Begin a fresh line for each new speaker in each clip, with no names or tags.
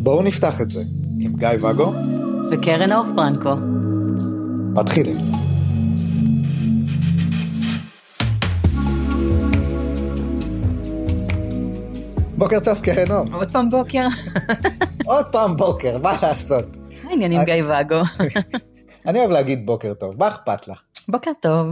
בואו נפתח את זה עם גיא ואגו
וקרן אור פרנקו.
מתחילים. בוקר טוב קרן אור.
עוד פעם בוקר.
עוד פעם בוקר, מה לעשות?
מה העניינים גיא ואגו?
אני אוהב להגיד בוקר טוב, מה אכפת לך?
בוקר טוב.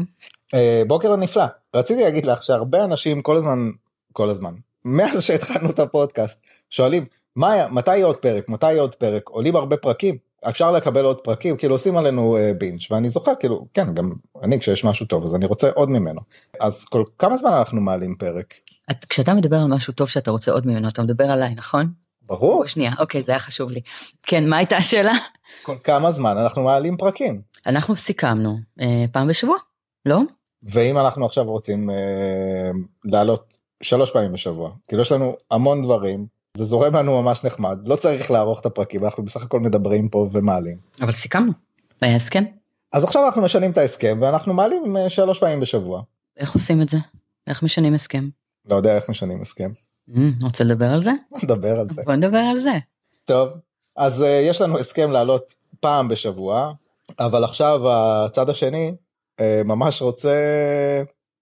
אה, בוקר נפלא. רציתי להגיד לך שהרבה אנשים כל הזמן, כל הזמן, מאז שהתחלנו את הפודקאסט, שואלים, מה, מתי יהיה עוד פרק, מתי יהיה עוד פרק, עולים הרבה פרקים, אפשר לקבל עוד פרקים, כאילו עושים עלינו אה, בינג' ואני זוכר, כאילו, כן, גם אני כשיש משהו טוב אז אני רוצה עוד ממנו. אז כל כמה זמן אנחנו מעלים פרק?
את, כשאתה מדבר על משהו טוב שאתה רוצה עוד ממנו, אתה מדבר עליי, נכון?
ברור,
או שנייה, אוקיי, זה היה חשוב לי. כן, מה הייתה השאלה?
כל כמה זמן אנחנו מעלים פרקים.
אנחנו סיכמנו אה, פעם בשבוע, לא?
ואם אנחנו עכשיו רוצים אה, לעלות שלוש פעמים בשבוע, כאילו יש לנו המון דברים, זה זורם לנו ממש נחמד, לא צריך לערוך את הפרקים, אנחנו בסך הכל מדברים פה ומעלים.
אבל סיכמנו. היה הסכם?
אז עכשיו אנחנו משנים את ההסכם ואנחנו מעלים אה, שלוש פעמים בשבוע.
איך עושים את זה? איך משנים הסכם?
לא יודע איך משנים הסכם,
אמ, רוצה לדבר על זה?
נדבר על זה.
בוא נדבר על זה.
טוב, אז uh, יש לנו הסכם לעלות פעם בשבוע, אבל עכשיו הצד השני ממש רוצה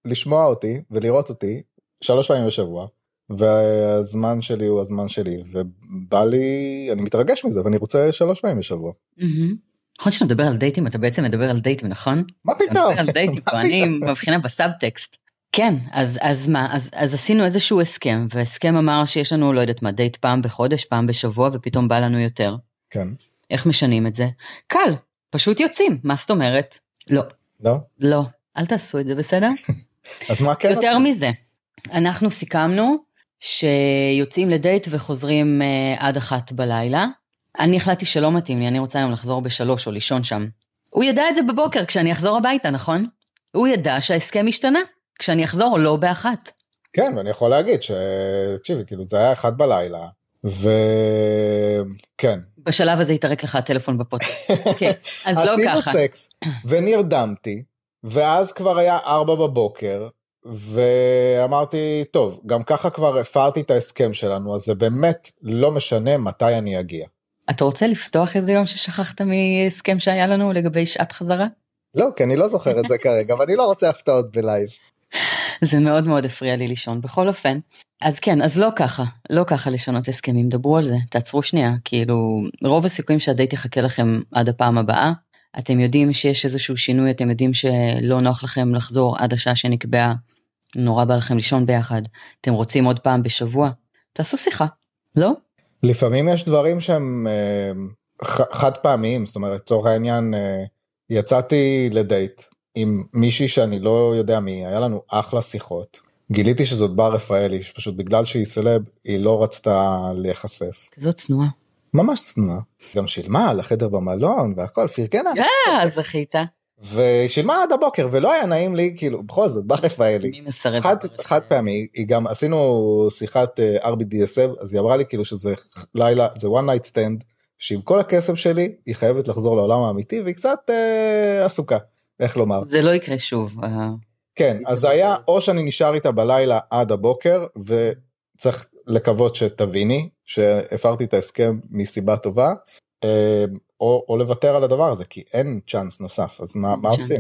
לשמוע אותי ולראות אותי שלוש פעמים בשבוע, והזמן שלי הוא הזמן שלי, ובא לי, אני מתרגש מזה ואני רוצה שלוש פעמים בשבוע.
נכון שאתה מדבר על דייטים, אתה בעצם מדבר על דייטים, נכון?
מה
אתה
פתאום?
מדבר על דייטים, פה, אני? מבחינה בסאבטקסט. כן, אז, אז מה, אז, אז עשינו איזשהו הסכם, והסכם אמר שיש לנו, לא יודעת מה, דייט פעם בחודש, פעם בשבוע, ופתאום בא לנו יותר.
כן,
איך משנים את זה? קל, פשוט יוצאים, מה זאת אומרת? לא,
לא?
לא, אל תעשו את זה, בסדר?
אז מה כן?
יותר מזה, אנחנו סיכמנו שיוצאים לדייט וחוזרים אה, עד אחת בלילה. אני החלטתי שלא מתאים לי, אני רוצה היום לחזור בשלוש או לישון שם. הוא ידע את זה בבוקר כשאני אחזור הביתה, נכון? הוא ידע שההסכם השתנה, כשאני אחזור לא באחת.
כן, ואני יכול להגיד ש... תקשיבי, כאילו זה היה אחד בלילה, וכן,
בשלב הזה יתרק לך הטלפון בפודקאסט. אוקיי, אז לא
עשינו
ככה.
סקס ונרדמתי ואז כבר היה ארבע בבוקר ואמרתי טוב גם ככה כבר הפרתי את ההסכם שלנו אז זה באמת לא משנה מתי אני אגיע.
אתה רוצה לפתוח איזה יום ששכחת מהסכם שהיה לנו לגבי שעת חזרה?
לא כי אני לא זוכר את זה כרגע ואני לא רוצה הפתעות ב live.
זה מאוד מאוד הפריע לי לישון. בכל אופן, אז כן, אז לא ככה, לא ככה לשנות הסכמים, דברו על זה, תעצרו שנייה, כאילו, רוב הסיכויים שהדייט יחכה לכם עד הפעם הבאה. אתם יודעים שיש איזשהו שינוי, אתם יודעים שלא נוח לכם לחזור עד השעה שנקבעה, נורא בא לכם לישון ביחד, אתם רוצים עוד פעם בשבוע, תעשו שיחה, לא?
לפעמים יש דברים שהם אה, ח- חד פעמיים זאת אומרת לצורך העניין אה, יצאתי לדייט עם מישהי שאני לא יודע מי היה לנו אחלה שיחות גיליתי שזאת בר רפאלי שפשוט בגלל שהיא סלב היא לא רצתה להיחשף
כזאת צנועה.
ממש צנועה גם שילמה על החדר במלון והכל פרגנה
אה, זכית.
ושילמה עד הבוקר ולא היה נעים לי כאילו בכל זאת בר רפאלי
מי מסרב?
חד, חד? פעמי היא גם עשינו שיחת אה, RBDSM אז היא אמרה לי כאילו שזה לילה זה one night stand שעם כל הקסם שלי היא חייבת לחזור לעולם האמיתי והיא קצת אה, עסוקה איך לומר
זה לא יקרה שוב. אה,
כן אז זה היה או שאני נשאר איתה בלילה עד הבוקר וצריך לקוות שתביני שהפרתי את ההסכם מסיבה טובה אה, או, או לוותר על הדבר הזה כי אין צ'אנס נוסף אז מה, מה. עושים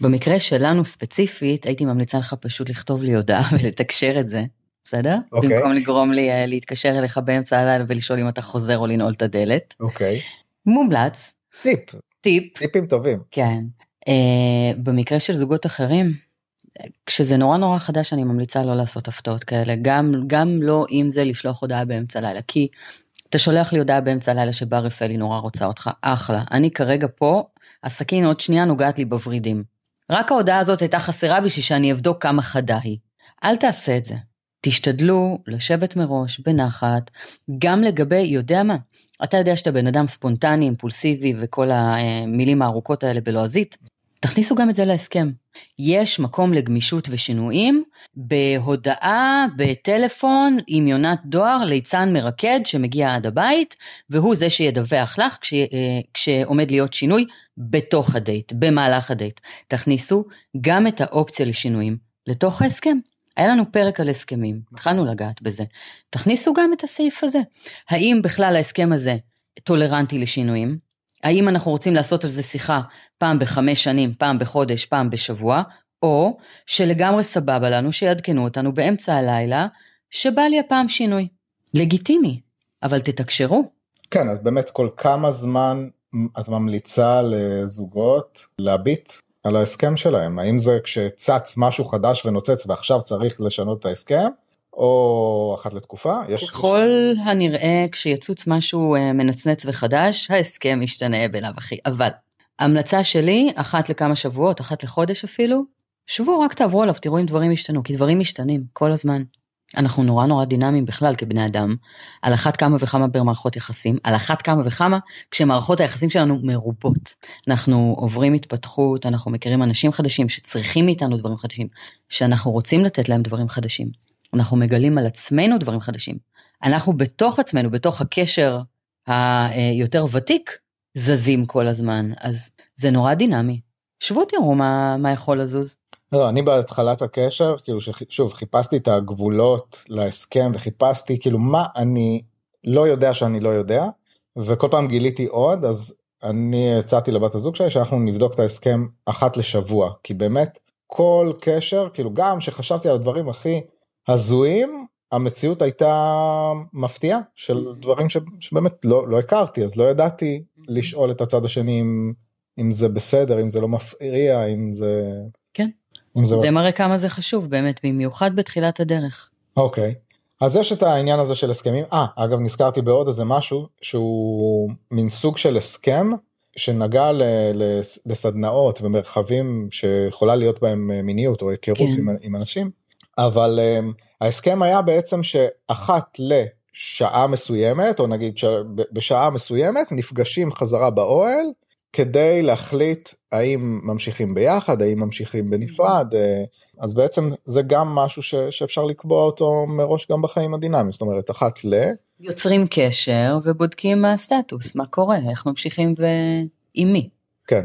במקרה שלנו ספציפית, הייתי ממליצה לך פשוט לכתוב לי הודעה ולתקשר את זה, בסדר?
אוקיי.
במקום לגרום לי אה, להתקשר אליך באמצע הלילה ולשאול אם אתה חוזר או לנעול את הדלת.
אוקיי
מומלץ,
טיפ
טיפ,
טיפים טובים
כן. אה, במקרה של זוגות אחרים, כשזה נורא נורא חדש אני ממליצה לא לעשות הפתעות כאלה, גם, גם לא אם זה לשלוח הודעה באמצע הלילה, כי אתה שולח לי הודעה באמצע הלילה שבר רפאלי נורא רוצה אותך, אחלה. אני כרגע פה, הסכין עוד שנייה נוגעת לי בוורידים. רק ההודעה הזאת הייתה חסרה בשביל שאני אבדוק כמה חדה היא. אל תעשה את זה. תשתדלו לשבת מראש, בנחת, גם לגבי, יודע מה, אתה יודע שאתה בן אדם ספונטני, אימפולסיבי וכל המילים הארוכות האלה בלועזית, תכניסו גם את זה להסכם. יש מקום לגמישות ושינויים בהודעה, בטלפון, עם יונת דואר, ליצן מרקד שמגיע עד הבית, והוא זה שידווח לך כש, אה, כשעומד להיות שינוי בתוך הדייט, במהלך הדייט. תכניסו גם את האופציה לשינויים לתוך ההסכם. היה לנו פרק על הסכמים, התחלנו לגעת בזה. תכניסו גם את הסעיף הזה. האם בכלל ההסכם הזה טולרנטי לשינויים? האם אנחנו רוצים לעשות על זה שיחה פעם בחמש שנים, פעם בחודש, פעם בשבוע, או שלגמרי סבבה לנו שיעדכנו אותנו באמצע הלילה, שבא לי הפעם שינוי. לגיטימי, אבל תתקשרו.
כן, אז באמת כל כמה זמן את ממליצה לזוגות להביט על ההסכם שלהם? האם זה כשצץ משהו חדש ונוצץ ועכשיו צריך לשנות את ההסכם? או אחת לתקופה?
יש... ככל הנראה כשיצוץ משהו אה, מנצנץ וחדש, ההסכם ישתנה בלאו הכי. אבל המלצה שלי, אחת לכמה שבועות, אחת לחודש אפילו, שבו רק תעברו עליו, תראו אם דברים השתנו, כי דברים משתנים כל הזמן. אנחנו נורא נורא דינמיים בכלל כבני אדם, על אחת כמה וכמה במערכות יחסים, על אחת כמה וכמה כשמערכות היחסים שלנו מרובות. אנחנו עוברים התפתחות, אנחנו מכירים אנשים חדשים שצריכים מאיתנו דברים חדשים, שאנחנו רוצים לתת להם דברים חדשים. אנחנו מגלים על עצמנו דברים חדשים. אנחנו בתוך עצמנו, בתוך הקשר היותר ותיק, זזים כל הזמן, אז זה נורא דינמי. שבו תראו מה, מה יכול לזוז.
לא, אני בהתחלת הקשר, כאילו שוב חיפשתי את הגבולות להסכם וחיפשתי כאילו מה אני לא יודע שאני לא יודע, וכל פעם גיליתי עוד, אז אני הצעתי לבת הזוג שלי שאנחנו נבדוק את ההסכם אחת לשבוע, כי באמת כל קשר, כאילו גם שחשבתי על הדברים הכי הזויים, המציאות הייתה מפתיעה של דברים ש, שבאמת לא, לא הכרתי, אז לא ידעתי לשאול את הצד השני אם, אם זה בסדר, אם זה לא מפריע, אם זה...
כן. אם זה... זה מראה כמה זה חשוב באמת, במיוחד בתחילת הדרך.
אוקיי. אז יש את העניין הזה של הסכמים. אה, אגב נזכרתי בעוד איזה משהו שהוא מין סוג של הסכם שנגע ל, ל, לסדנאות ומרחבים שיכולה להיות בהם מיניות או היכרות כן. עם, עם אנשים. אבל um, ההסכם היה בעצם שאחת לשעה מסוימת או נגיד בשעה מסוימת נפגשים חזרה באוהל כדי להחליט האם ממשיכים ביחד האם ממשיכים בנפרד אה, אז בעצם זה גם משהו ש, שאפשר לקבוע אותו מראש גם בחיים הדינמיים זאת אומרת אחת ל...
יוצרים קשר ובודקים מה הסטטוס מה קורה איך ממשיכים ועם מי.
כן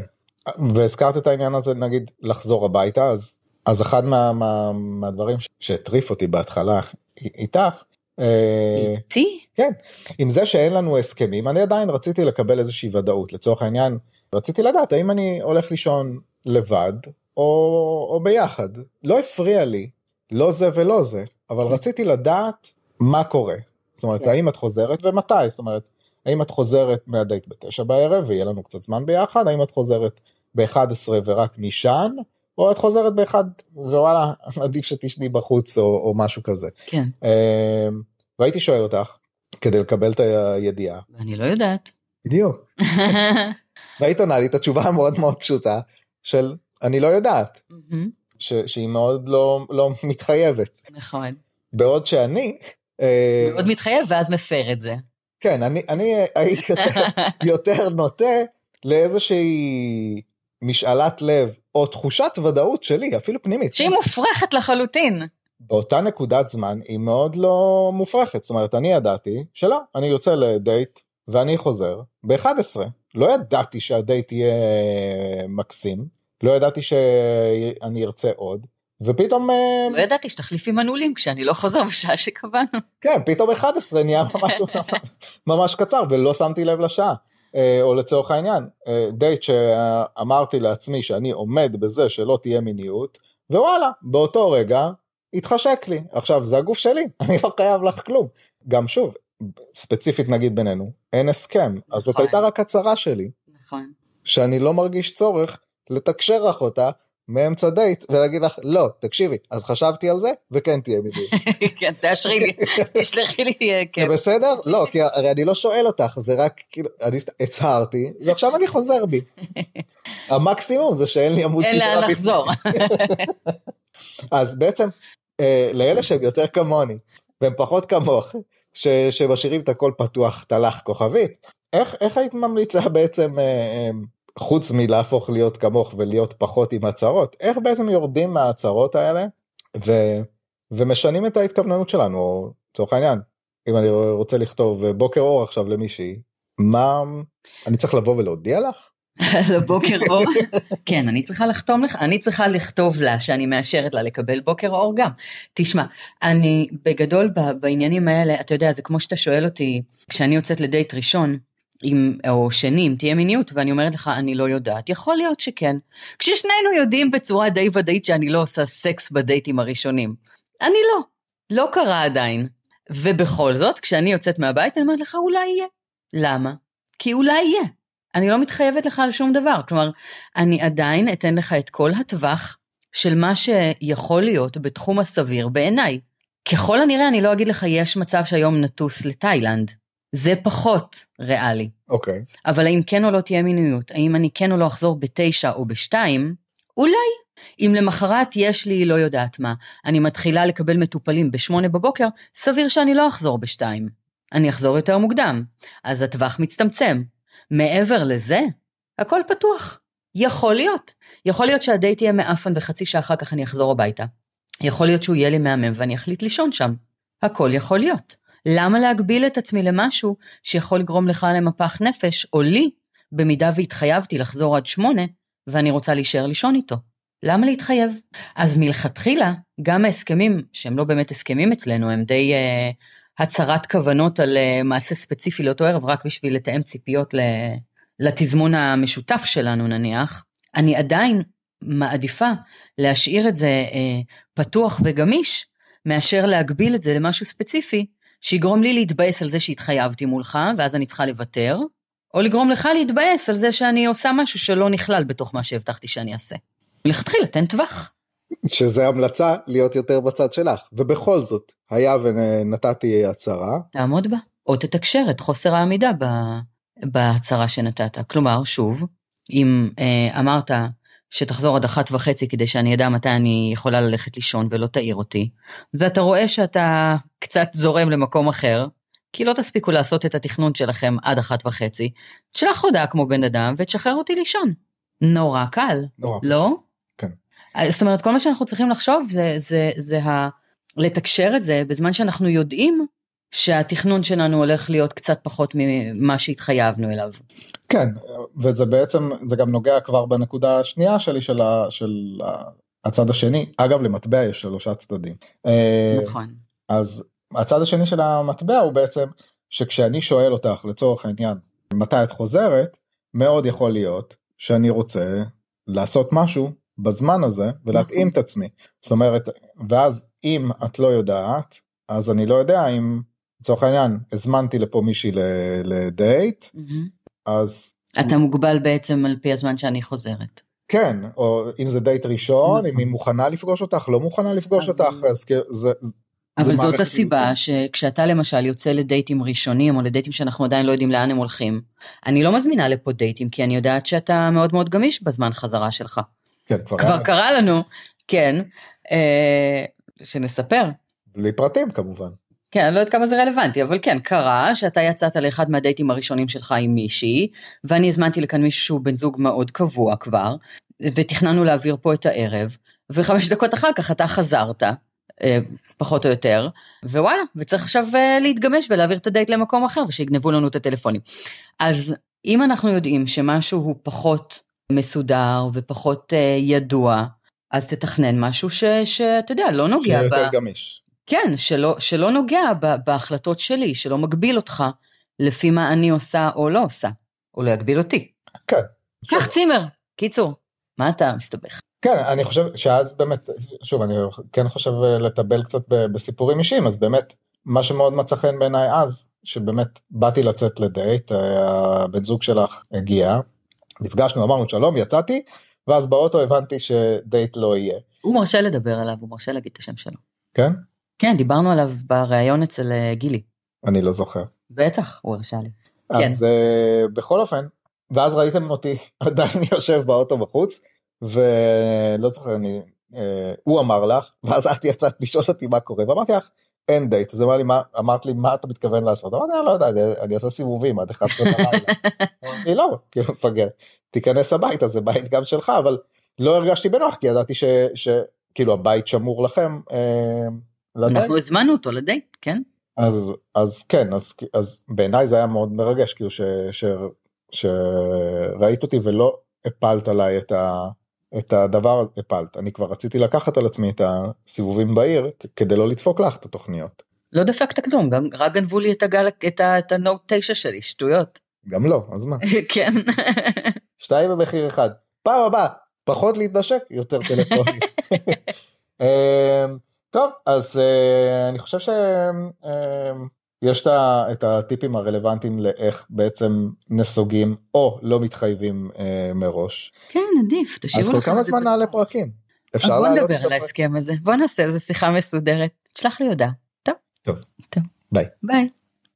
והזכרת את העניין הזה נגיד לחזור הביתה אז אז אחד מה, מה, מהדברים שהטריף אותי בהתחלה איתך.
אה, איתי?
כן, עם זה שאין לנו הסכמים, אני עדיין רציתי לקבל איזושהי ודאות, לצורך העניין, רציתי לדעת האם אני הולך לישון לבד או, או ביחד. לא הפריע לי, לא זה ולא זה, אבל כן. רציתי לדעת מה קורה. זאת אומרת, כן. האם את חוזרת ומתי, זאת אומרת, האם את חוזרת מהדייט בתשע בערב ויהיה לנו קצת זמן ביחד, האם את חוזרת ב-11 ורק נישן, או את חוזרת באחד ווואלה עדיף שתשני בחוץ או, או משהו כזה.
כן.
אמ, והייתי שואל אותך כדי לקבל את הידיעה.
אני לא יודעת.
בדיוק. והיית עונה לי את התשובה המאוד מאוד פשוטה של אני לא יודעת. ש, שהיא מאוד לא, לא מתחייבת.
נכון.
בעוד שאני...
אה, מאוד מתחייב ואז מפר את זה.
כן, אני, אני הייתי יותר, יותר נוטה לאיזושהי משאלת לב או תחושת ודאות שלי, אפילו פנימית.
שהיא מופרכת לחלוטין.
באותה נקודת זמן היא מאוד לא מופרכת, זאת אומרת אני ידעתי שלא, אני יוצא לדייט ואני חוזר ב-11, לא ידעתי שהדייט יהיה מקסים, לא ידעתי שאני ארצה עוד, ופתאום...
אה, לא ידעתי שתחליפי מנעולים כשאני לא חוזר בשעה שקבענו.
כן, פתאום 11 נהיה ממש, ממש קצר ולא שמתי לב לשעה. אה, או לצורך העניין, אה, דייט שאמרתי לעצמי שאני עומד בזה שלא תהיה מיניות, ווואלה, באותו רגע התחשק לי. עכשיו, זה הגוף שלי, אני לא חייב לך כלום. גם שוב, ספציפית נגיד בינינו, אין הסכם, נכון. אז זאת נכון. הייתה רק הצהרה שלי.
נכון.
שאני לא מרגיש צורך לתקשר לך אותה מאמצע דייט ולהגיד לך לא תקשיבי אז חשבתי על זה וכן תהיה מיניות.
כן תאשרי לי תשלחי לי
כן. זה בסדר לא כי הרי אני לא שואל אותך זה רק כאילו אני הצהרתי ועכשיו אני חוזר בי. המקסימום זה שאין לי עמוד.
אין לאן לחזור.
אז בעצם אה, לאלה שהם יותר כמוני והם פחות כמוך שמשאירים את הכל פתוח תלך כוכבית איך איך היית ממליצה בעצם. אה, אה, חוץ מלהפוך להיות כמוך ולהיות פחות עם הצהרות, איך בעצם יורדים מההצהרות האלה ו, ומשנים את ההתכווננות שלנו, לצורך העניין, אם אני רוצה לכתוב בוקר אור עכשיו למישהי, מה, אני צריך לבוא ולהודיע לך?
על הבוקר אור? כן, אני צריכה לחתום לך, אני צריכה לכתוב לה שאני מאשרת לה לקבל בוקר אור גם. תשמע, אני בגדול בעניינים האלה, אתה יודע, זה כמו שאתה שואל אותי, כשאני יוצאת לדייט ראשון, אם, או שני, אם תהיה מיניות, ואני אומרת לך, אני לא יודעת, יכול להיות שכן. כששנינו יודעים בצורה די ודאית שאני לא עושה סקס בדייטים הראשונים. אני לא, לא קרה עדיין. ובכל זאת, כשאני יוצאת מהבית, אני אומרת לך, אולי יהיה. למה? כי אולי יהיה. אני לא מתחייבת לך על שום דבר. כלומר, אני עדיין אתן לך את כל הטווח של מה שיכול להיות בתחום הסביר בעיניי. ככל הנראה, אני לא אגיד לך, יש מצב שהיום נטוס לתאילנד. זה פחות ריאלי.
אוקיי. Okay.
אבל האם כן או לא תהיה מיניות, האם אני כן או לא אחזור בתשע או בשתיים, אולי. אם למחרת יש לי לא יודעת מה, אני מתחילה לקבל מטופלים בשמונה בבוקר, סביר שאני לא אחזור בשתיים. אני אחזור יותר מוקדם, אז הטווח מצטמצם. מעבר לזה, הכל פתוח. יכול להיות. יכול להיות שהדייט יהיה מאפן וחצי שעה אחר כך אני אחזור הביתה. יכול להיות שהוא יהיה לי מהמם ואני אחליט לישון שם. הכל יכול להיות. למה להגביל את עצמי למשהו שיכול לגרום לך למפח נפש, או לי, במידה והתחייבתי לחזור עד שמונה, ואני רוצה להישאר לישון איתו? למה להתחייב? אז מלכתחילה, גם ההסכמים, שהם לא באמת הסכמים אצלנו, הם די uh, הצהרת כוונות על uh, מעשה ספציפי לאותו ערב, רק בשביל לתאם ציפיות לתזמון המשותף שלנו נניח, אני עדיין מעדיפה להשאיר את זה uh, פתוח וגמיש, מאשר להגביל את זה למשהו ספציפי, שיגרום לי להתבאס על זה שהתחייבתי מולך, ואז אני צריכה לוותר, או לגרום לך להתבאס על זה שאני עושה משהו שלא נכלל בתוך מה שהבטחתי שאני אעשה. מלכתחילה תן טווח.
שזה המלצה להיות יותר בצד שלך, ובכל זאת, היה ונתתי הצהרה.
תעמוד בה, או תתקשר את חוסר העמידה בהצהרה שנתת. כלומר, שוב, אם אה, אמרת שתחזור עד אחת וחצי כדי שאני אדע מתי אני יכולה ללכת לישון ולא תעיר אותי, ואתה רואה שאתה קצת זורם למקום אחר, כי לא תספיקו לעשות את התכנון שלכם עד אחת וחצי, תשלח הודעה כמו בן אדם ותשחרר אותי לישון. נורא קל,
נורא.
לא?
כן.
זאת אומרת, כל מה שאנחנו צריכים לחשוב זה, זה, זה ה... לתקשר את זה בזמן שאנחנו יודעים שהתכנון שלנו הולך להיות קצת פחות ממה שהתחייבנו אליו.
כן, וזה בעצם, זה גם נוגע כבר בנקודה השנייה שלי של, ה, של הצד השני. אגב, למטבע יש שלושה צדדים.
אה, נכון.
אז הצד השני של המטבע הוא בעצם שכשאני שואל אותך לצורך העניין מתי את חוזרת, מאוד יכול להיות שאני רוצה לעשות משהו בזמן הזה ולהתאים נכון. את עצמי. זאת אומרת, ואז אם את לא יודעת, אז אני לא יודע אם לצורך העניין הזמנתי לפה מישהי לדייט, אז...
אתה מוגבל בעצם על פי הזמן שאני חוזרת.
כן, או אם זה דייט ראשון, אם היא נכון. מוכנה לפגוש אותך, לא מוכנה לפגוש אותך, אז זה...
אבל זאת הסיבה שכשאתה למשל יוצא לדייטים ראשונים או לדייטים שאנחנו עדיין לא יודעים לאן הם הולכים, אני לא מזמינה לפה דייטים כי אני יודעת שאתה מאוד מאוד גמיש בזמן חזרה שלך.
כן, כבר,
כבר קרה לנו, כן, אה, שנספר.
בלי פרטים כמובן.
כן, אני לא יודעת כמה זה רלוונטי, אבל כן, קרה שאתה יצאת לאחד מהדייטים הראשונים שלך עם מישהי, ואני הזמנתי לכאן מישהו שהוא בן זוג מאוד קבוע כבר, ותכננו להעביר פה את הערב, וחמש דקות אחר כך אתה חזרת, אה, פחות או יותר, ווואלה, וצריך עכשיו אה, להתגמש ולהעביר את הדייט למקום אחר ושיגנבו לנו את הטלפונים. אז אם אנחנו יודעים שמשהו הוא פחות מסודר ופחות אה, ידוע, אז תתכנן משהו שאתה יודע, לא נוגע
ב... שיהיה יותר גמיש.
כן, שלא, שלא נוגע בהחלטות שלי, שלא מגביל אותך לפי מה אני עושה או לא עושה, או לא יגביל אותי.
כן.
קח צימר, קיצור, מה אתה מסתבך?
כן, אני חושב שאז באמת, שוב, אני כן חושב לטבל קצת בסיפורים אישיים, אז באמת, מה שמאוד מצא חן בעיניי אז, שבאמת באתי לצאת לדייט, הבן זוג שלך הגיע, נפגשנו, אמרנו שלום, יצאתי, ואז באוטו הבנתי שדייט לא יהיה.
הוא מרשה לדבר עליו, הוא מרשה להגיד את השם שלו.
כן?
כן, דיברנו עליו בריאיון אצל אה, גילי.
אני לא זוכר.
בטח, הוא הרשה לי.
אז כן. uh, בכל אופן, ואז ראיתם אותי עדיין יושב באוטו בחוץ, ולא זוכר, אני, uh, הוא אמר לך, ואז את יצאת לשאול אותי מה קורה, ואמרתי לך, אין דייט, אז אמר לי, מה, אמרת לי, מה אתה מתכוון לעשות? אמרתי, אני לא יודע, אני, אני אעשה סיבובים עד 11 בלילה. אמרתי, לא, כאילו, מפגר, תיכנס הביתה, זה בית גם שלך, אבל לא הרגשתי בנוח, כי ידעתי שכאילו הבית שמור לכם. אה,
לדייט. אנחנו הזמנו אותו לדייט, כן.
אז, אז כן, אז, אז בעיניי זה היה מאוד מרגש, כאילו ש, ש, שראית אותי ולא הפלת עליי את, ה, את הדבר הפלת, אני כבר רציתי לקחת על עצמי את הסיבובים בעיר כדי לא לדפוק לך את התוכניות.
לא דפקת כלום, גם רק גנבו לי את הגל, את, ה, את הנוט 9 שלי, שטויות.
גם לא, אז מה?
כן.
שתיים במחיר אחד. פעם הבאה, פחות להתנשק, יותר טלפונים. טוב, אז uh, אני חושב שיש uh, את הטיפים הרלוונטיים לאיך בעצם נסוגים או לא מתחייבים uh, מראש.
כן, עדיף, תשאירו
לכם אז כל כמה זמן נעלה פרקים?
אפשר בוא נדבר על ההסכם הזה, בוא נעשה על זה שיחה מסודרת. שלח לי הודעה. טוב.
טוב.
טוב.
ביי.
ביי.